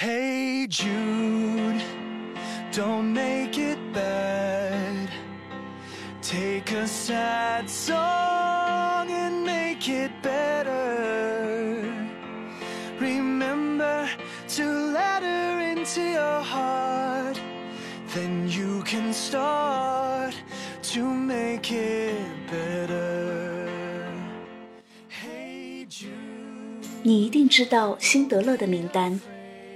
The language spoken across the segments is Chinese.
Hey Jude, don't make it bad. Take a sad song and make it better. Remember to let her into your heart. Then you can start to make it better. Hey Jude. 你一定知道辛德勒的名单，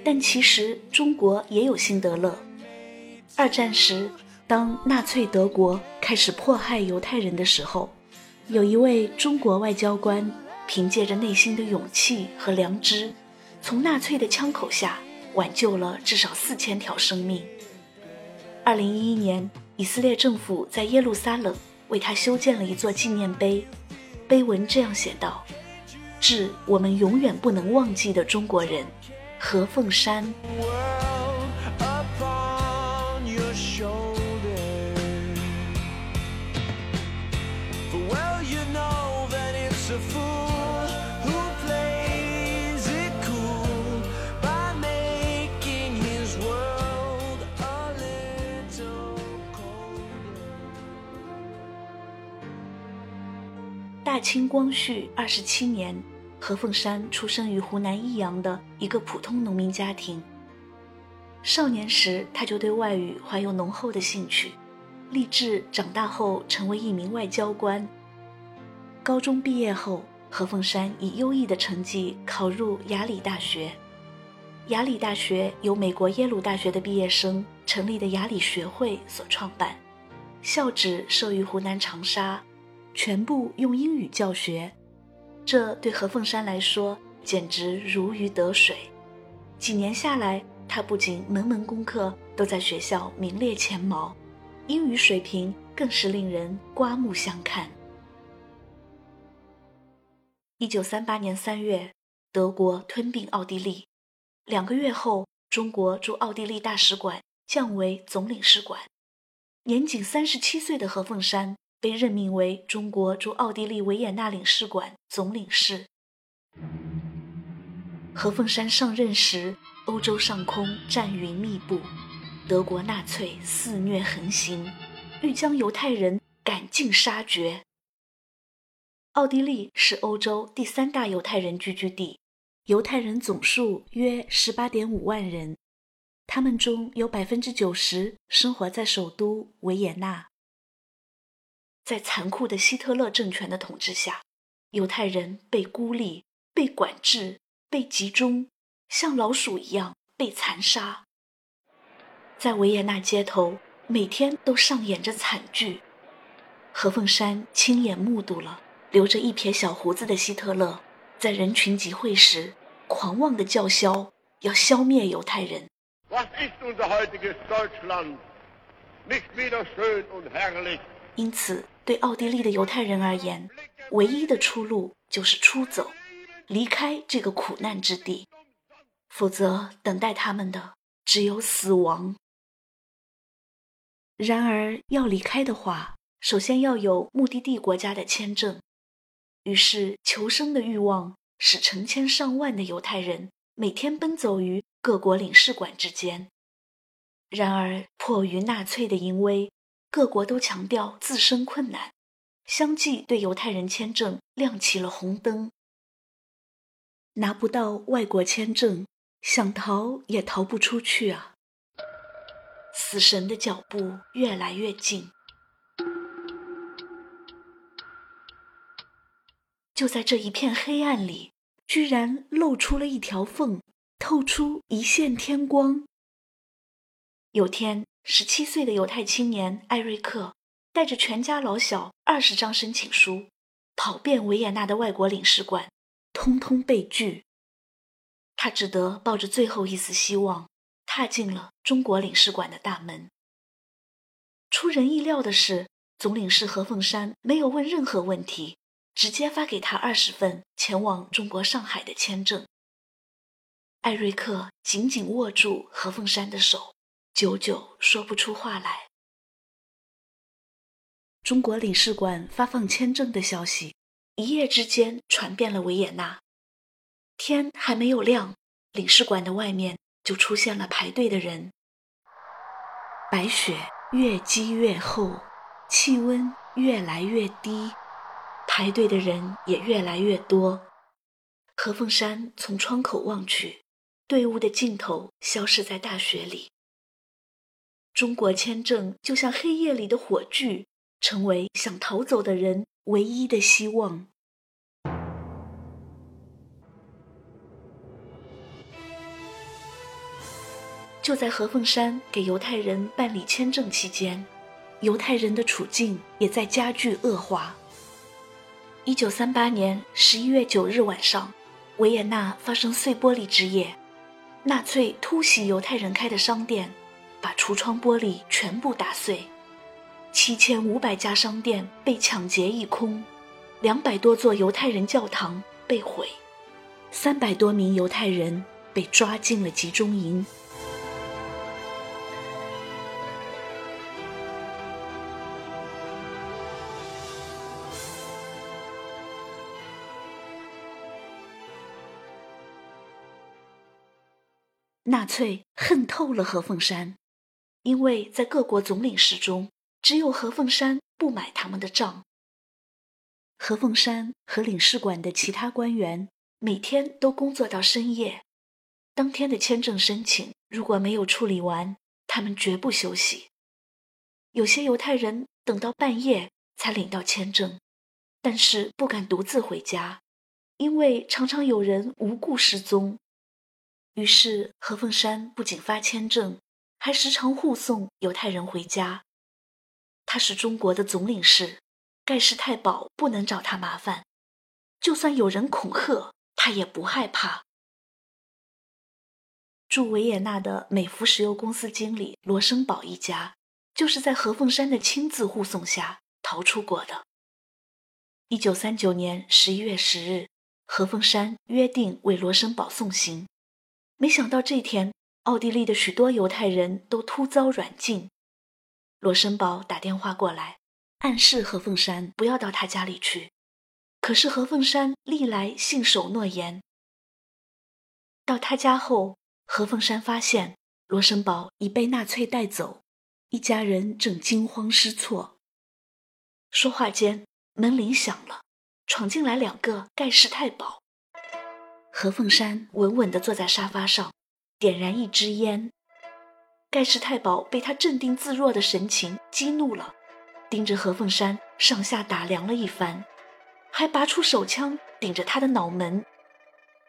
但其实中国也有辛德勒。二战时，当纳粹德国开始迫害犹太人的时候，有一位中国外交官凭借着内心的勇气和良知，从纳粹的枪口下挽救了至少四千条生命。二零一一年，以色列政府在耶路撒冷为他修建了一座纪念碑，碑文这样写道：“致我们永远不能忘记的中国人，何凤山大清光绪二十七年。何凤山出生于湖南益阳的一个普通农民家庭。少年时，他就对外语怀有浓厚的兴趣，立志长大后成为一名外交官。高中毕业后，何凤山以优异的成绩考入雅礼大学。雅礼大学由美国耶鲁大学的毕业生成立的雅礼学会所创办，校址设于湖南长沙，全部用英语教学，这对何凤山来说简直如鱼得水。几年下来，他不仅门门功课都在学校名列前茅，英语水平更是令人刮目相看。一九三八年三月，德国吞并奥地利，两个月后，中国驻奥地利大使馆降为总领事馆。年仅三十七岁的何凤山被任命为中国驻奥地利维也纳领事馆总领事。何凤山上任时，欧洲上空战云密布，德国纳粹肆虐横行，欲将犹太人赶尽杀绝。奥地利是欧洲第三大犹太人聚居地，犹太人总数约十八点五万人，他们中有百分之九十生活在首都维也纳。在残酷的希特勒政权的统治下，犹太人被孤立、被管制、被集中，像老鼠一样被残杀。在维也纳街头，每天都上演着惨剧。何凤山亲眼目睹了留着一撇小胡子的希特勒在人群集会时狂妄的叫嚣，要消灭犹太人。因此，对奥地利的犹太人而言，唯一的出路就是出走，离开这个苦难之地，否则等待他们的只有死亡。然而，要离开的话，首先要有目的地国家的签证。于是，求生的欲望使成千上万的犹太人每天奔走于各国领事馆之间。然而，迫于纳粹的淫威，各国都强调自身困难，相继对犹太人签证亮起了红灯。拿不到外国签证，想逃也逃不出去啊！死神的脚步越来越近。就在这一片黑暗里，居然露出了一条缝，透出一线天光。有天，十七岁的犹太青年艾瑞克带着全家老小二十张申请书，跑遍维也纳的外国领事馆，通通被拒。他只得抱着最后一丝希望，踏进了中国领事馆的大门。出人意料的是，总领事何凤山没有问任何问题，直接发给他二十份前往中国上海的签证。艾瑞克紧紧握住何凤山的手，久久说不出话来。中国领事馆发放签证的消息，一夜之间传遍了维也纳。天还没有亮，领事馆的外面就出现了排队的人。白雪越积越厚，气温越来越低，排队的人也越来越多。何凤山从窗口望去，队伍的尽头消失在大雪里。中国签证就像黑夜里的火炬，成为想逃走的人唯一的希望。就在何凤山给犹太人办理签证期间，犹太人的处境也在加剧恶化。一九三八年十一月九日晚上。维也纳发生碎玻璃之夜，纳粹突袭犹太人开的商店，把橱窗玻璃全部打碎，七千五百家商店被抢劫一空，两百多座犹太人教堂被毁，三百多名犹太人被抓进了集中营。纳粹恨透了何凤山，因为在各国总领事中，只有何凤山不买他们的账。何凤山和领事馆的其他官员每天都工作到深夜，当天的签证申请如果没有处理完，他们绝不休息。有些犹太人等到半夜才领到签证，但是不敢独自回家，因为常常有人无故失踪。于是，何凤山不仅发签证，还时常护送犹太人回家。他是中国的总领事，盖世太保不能找他麻烦，就算有人恐吓，他也不害怕。驻维也纳的美孚石油公司经理罗生宝一家，就是在何凤山的亲自护送下逃出国的。一九三九年十一月十日，何凤山约定为罗生宝送行。没想到这天，奥地利的许多犹太人都突遭软禁。罗森堡打电话过来，暗示何凤山不要到他家里去。可是何凤山历来信守诺言。到他家后，何凤山发现罗森堡已被纳粹带走，一家人正惊慌失措。说话间，门铃响了，闯进来两个盖世太保。何凤山稳稳地坐在沙发上，点燃一支烟。盖世太保被他镇定自若的神情激怒了，盯着何凤山上下打量了一番，还拔出手枪顶着他的脑门。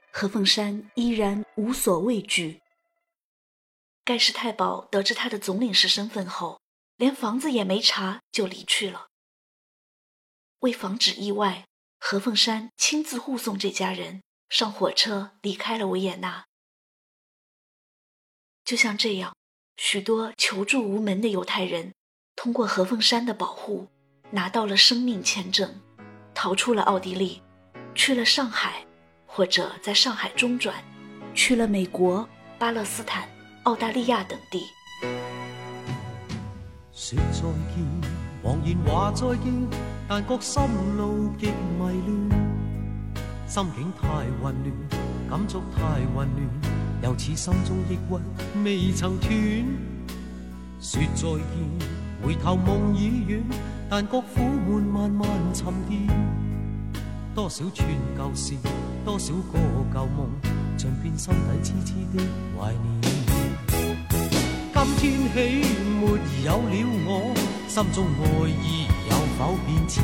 何凤山依然无所畏惧。盖世太保得知他的总领事身份后，连房子也没查就离去了。为防止意外，何凤山亲自护送这家人。上火车离开了维也纳，就像这样，许多求助无门的犹太人，通过何凤山的保护，拿到了生命签证，逃出了奥地利，去了上海，或者在上海中转，去了美国、巴勒斯坦、澳大利亚等地。说再见，茫然话再见，但觉心路极迷乱。心境太混乱，感触太混乱，又似心中抑郁未曾断。说再见，回头梦已远，但觉苦闷慢慢沉淀。多少串旧事，多少个旧梦，尽变心底痴痴的怀念。今天起没有了我，心中爱意有否变迁？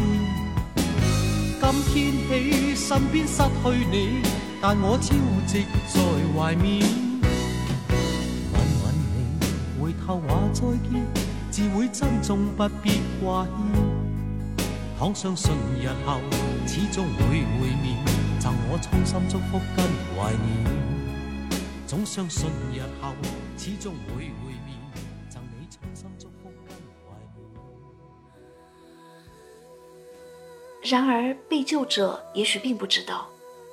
今天起，身边失去你，但我朝夕在怀缅。吻吻你，回头话再见，自会珍重，不必挂牵。倘相信日后始终会会面，赠我衷心祝福跟怀念。总相信日后始终会会面，赠你衷心祝福跟怀念。然而，被救者也许并不知道，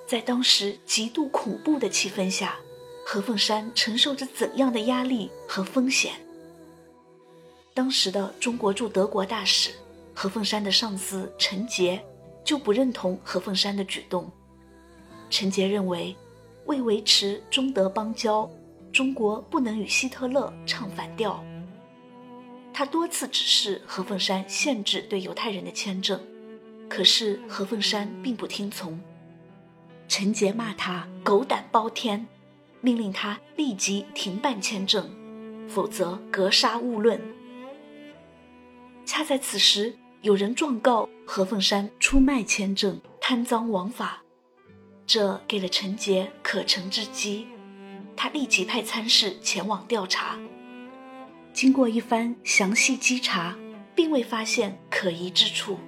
在当时极度恐怖的气氛下，何凤山承受着怎样的压力和风险。当时的中国驻德国大使何凤山的上司陈杰就不认同何凤山的举动。陈杰认为，为维持中德邦交，中国不能与希特勒唱反调。他多次指示何凤山限制对犹太人的签证，可是何凤山并不听从。陈杰骂他狗胆包天，命令他立即停办签证，否则格杀勿论。恰在此时，有人状告何凤山出卖签证、贪赃枉法，这给了陈杰可乘之机。他立即派参事前往调查，经过一番详细稽查，并未发现可疑之处。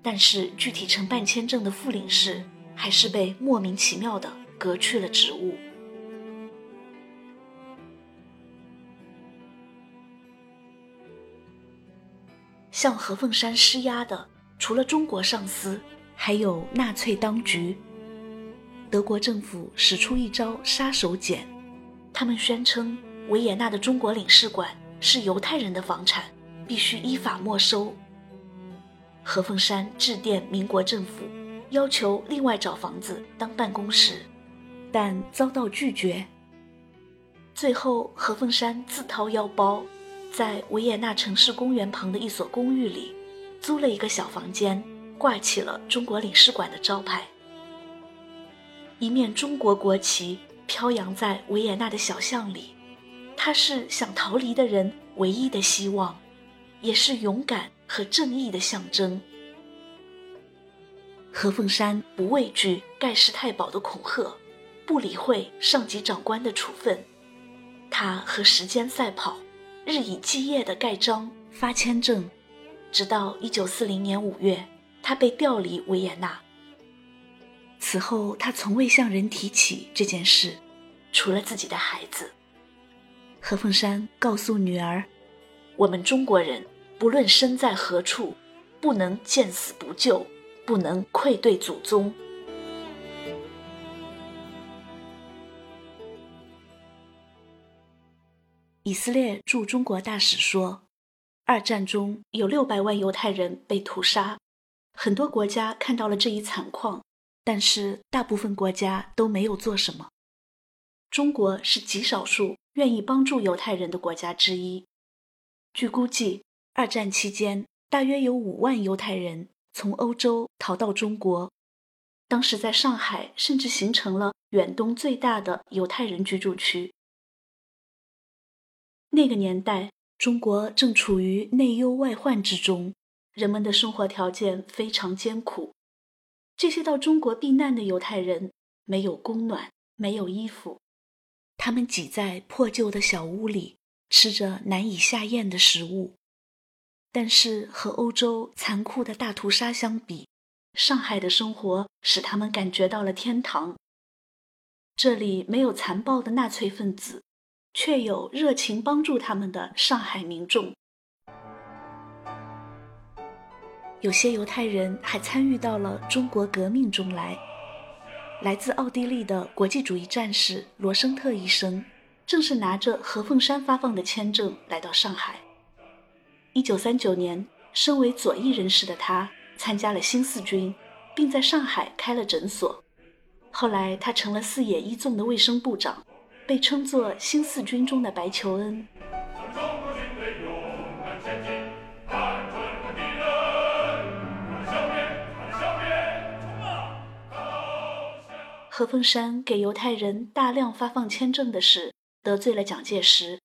但是具体承办签证的副领事，还是被莫名其妙的革去了职务。向何凤山施压的，除了中国上司，还有纳粹当局。德国政府使出一招杀手锏，他们宣称维也纳的中国领事馆是犹太人的房产，必须依法没收。何凤山致电民国政府，要求另外找房子当办公室，但遭到拒绝。最后，何凤山自掏腰包。在维也纳城市公园旁的一所公寓里，租了一个小房间，挂起了中国领事馆的招牌。一面中国国旗飘扬在维也纳的小巷里，它是想逃离的人唯一的希望，也是勇敢和正义的象征。何凤山不畏惧盖世太保的恐吓，不理会上级长官的处分，他和时间赛跑。日以继夜的盖章发签证，直到一九四零年五月，他被调离维也纳。此后，他从未向人提起这件事，除了自己的孩子。何凤山告诉女儿：“我们中国人不论身在何处，不能见死不救，不能愧对祖宗。”以色列驻中国大使说，二战中有六百万犹太人被屠杀，很多国家看到了这一惨况，但是大部分国家都没有做什么。中国是极少数愿意帮助犹太人的国家之一。据估计，二战期间大约有五万犹太人从欧洲逃到中国，当时在上海甚至形成了远东最大的犹太人居住区。那个年代，中国正处于内忧外患之中，人们的生活条件非常艰苦。这些到中国避难的犹太人没有供暖，没有衣服，他们挤在破旧的小屋里，吃着难以下咽的食物。但是和欧洲残酷的大屠杀相比，上海的生活使他们感觉到了天堂。这里没有残暴的纳粹分子。却有热情帮助他们的上海民众。有些犹太人还参与到了中国革命中来。来自奥地利的国际主义战士罗生特医生，正是拿着何凤山发放的签证来到上海。一九三九年，身为左翼人士的他参加了新四军，并在上海开了诊所。后来，他成了四野一纵的卫生部长。被称作新四军中的白求恩。何凤山给犹太人大量发放签证的事得罪了蒋介石，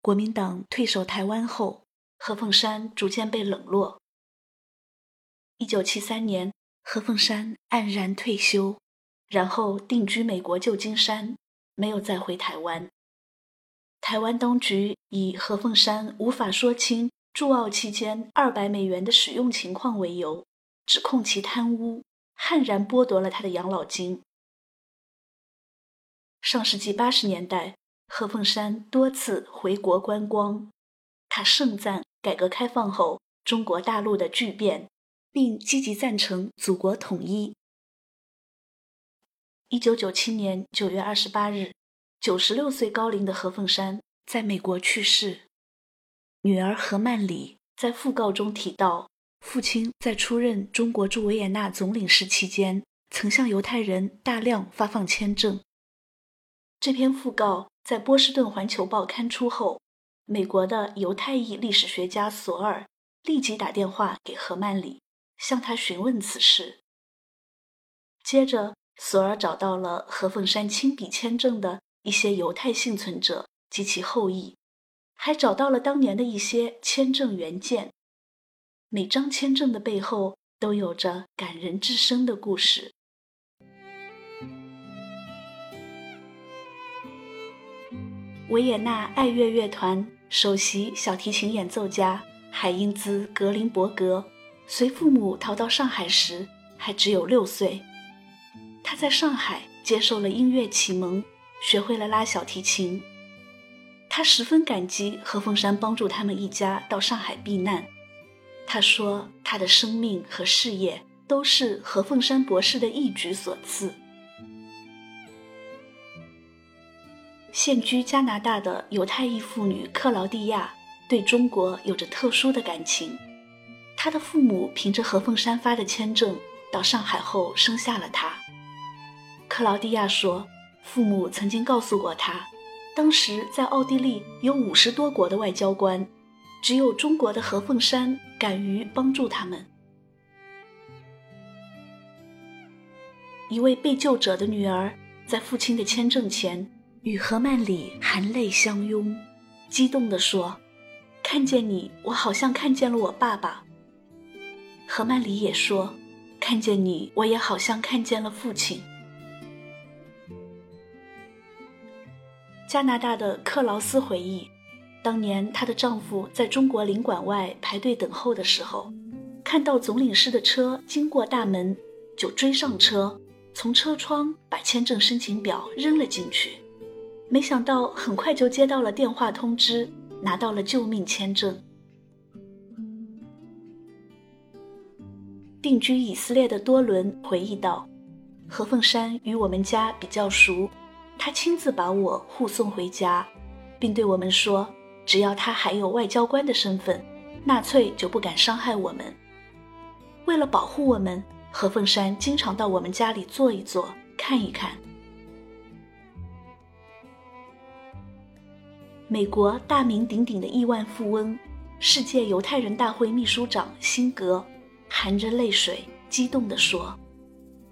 国民党退守台湾后，何凤山逐渐被冷落。一九七三年，何凤山黯然退休，然后定居美国旧金山。没有再回台湾。台湾当局以何凤山无法说清驻澳期间二百美元的使用情况为由，指控其贪污，悍然剥夺了他的养老金。上世纪八十年代，何凤山多次回国观光，他盛赞改革开放后中国大陆的巨变，并积极赞成祖国统一。一九九七年九月二十八日，九十六岁高龄的何凤山在美国去世。女儿何曼里在讣告中提到，父亲在出任中国驻维也纳总领事期间，曾向犹太人大量发放签证。这篇讣告在波士顿环球报刊出后，美国的犹太裔历史学家索尔立即打电话给何曼里，向他询问此事。接着，索尔找到了何凤山亲笔签证的一些犹太幸存者及其后裔，还找到了当年的一些签证原件。每张签证的背后都有着感人至深的故事。维也纳爱乐乐团首席小提琴演奏家海因兹·格林伯格，随父母逃到上海时还只有六岁。他在上海接受了音乐启蒙，学会了拉小提琴。他十分感激何凤山帮助他们一家到上海避难。他说：“他的生命和事业都是何凤山博士的一举所赐。”现居加拿大的犹太裔妇女克劳蒂亚对中国有着特殊的感情。她的父母凭着何凤山发的签证到上海后生下了她。克劳蒂亚说，父母曾经告诉过她，当时在奥地利有五十多国的外交官，只有中国的何凤山敢于帮助他们。一位被救者的女儿在父亲的签证前。与何曼里含泪相拥，激动地说：“看见你，我好像看见了我爸爸。”何曼里也说：“看见你，我也好像看见了父亲。”加拿大的克劳斯回忆，当年她的丈夫在中国领馆外排队等候的时候，看到总领事的车经过大门，就追上车，从车窗把签证申请表扔了进去。没想到很快就接到了电话通知，拿到了救命签证。定居以色列的多伦回忆道：“何凤山与我们家比较熟，他亲自把我护送回家，并对我们说，只要他还有外交官的身份，纳粹就不敢伤害我们。为了保护我们，何凤山经常到我们家里坐一坐，看一看。”美国大名鼎鼎的亿万富翁、世界犹太人大会秘书长辛格，含着泪水，激动地说：“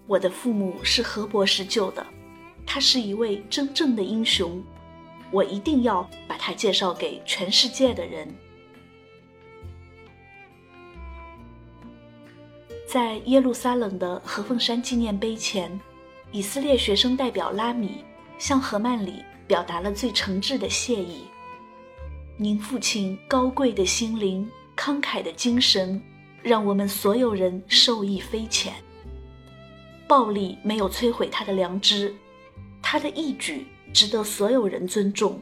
我的父母是何博士救的，他是一位真正的英雄，我一定要把他介绍给全世界的人。”在耶路撒冷的何凤山纪念碑前，以色列学生代表拉米向何曼里。表达了最诚挚的谢意。您父亲高贵的心灵、慷慨的精神，让我们所有人受益匪浅。暴力没有摧毁他的良知，他的义举值得所有人尊重。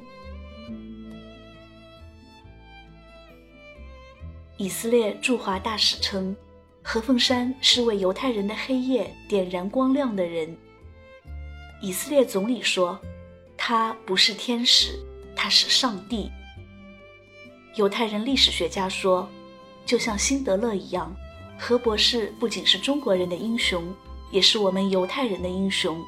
以色列驻华大使称，何凤山是为犹太人的黑夜点燃光亮的人。以色列总理说。他不是天使，他是上帝。犹太人历史学家说，就像辛德勒一样，何博士不仅是中国人的英雄，也是我们犹太人的英雄。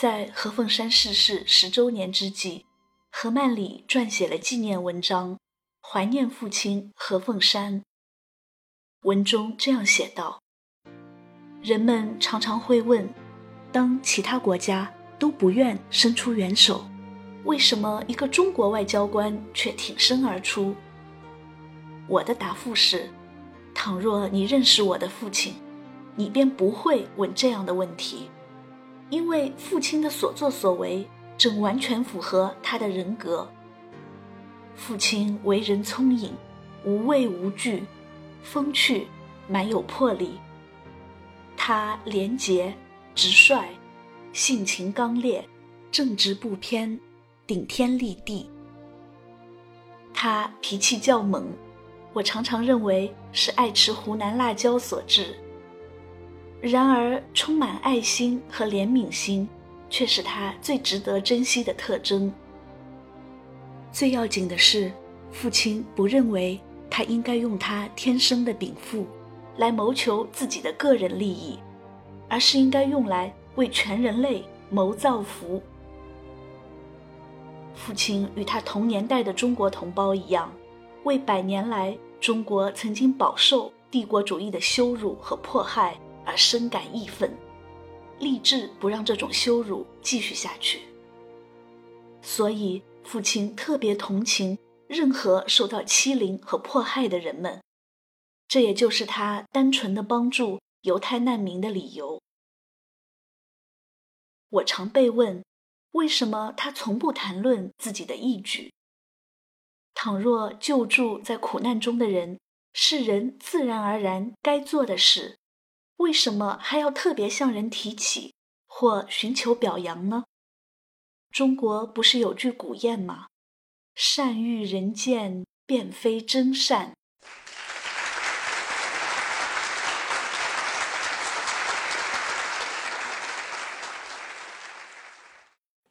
在何凤山逝世十周年之际，何曼里撰写了纪念文章，怀念父亲何凤山。文中这样写道：“人们常常会问，当其他国家都不愿伸出援手，为什么一个中国外交官却挺身而出？我的答复是：倘若你认识我的父亲，你便不会问这样的问题。”因为父亲的所作所为正完全符合他的人格。父亲为人聪颖，无畏无惧，风趣，蛮有魄力。他廉洁、直率，性情刚烈，正直不偏，顶天立地。他脾气较猛，我常常认为是爱吃湖南辣椒所致。然而，充满爱心和怜悯心，却是他最值得珍惜的特征。最要紧的是，父亲不认为他应该用他天生的禀赋，来谋求自己的个人利益，而是应该用来为全人类谋造福。父亲与他同年代的中国同胞一样，为百年来中国曾经饱受帝国主义的羞辱和迫害而深感义愤，立志不让这种羞辱继续下去。所以，父亲特别同情任何受到欺凌和迫害的人们，这也就是他单纯的帮助犹太难民的理由。我常被问。为什么他从不谈论自己的义举？倘若救助在苦难中的人是人自然而然该做的事，为什么还要特别向人提起或寻求表扬呢？中国不是有句古谚吗？“善欲人见，便非真善。”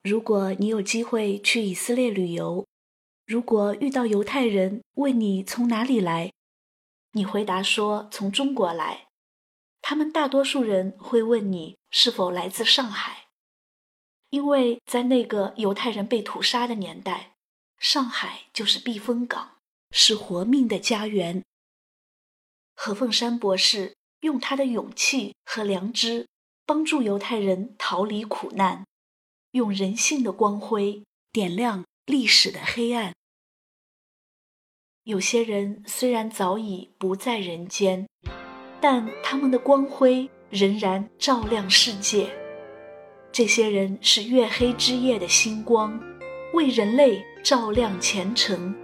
如果你有机会去以色列旅游，如果遇到犹太人问你从哪里来，你回答说从中国来，他们大多数人会问你是否来自上海，因为在那个犹太人被屠杀的年代，上海就是避风港，是活命的家园。何凤山博士用他的勇气和良知，帮助犹太人逃离苦难。用人性的光辉点亮历史的黑暗。有些人虽然早已不在人间，但他们的光辉仍然照亮世界。这些人是月黑之夜的星光，为人类照亮前程。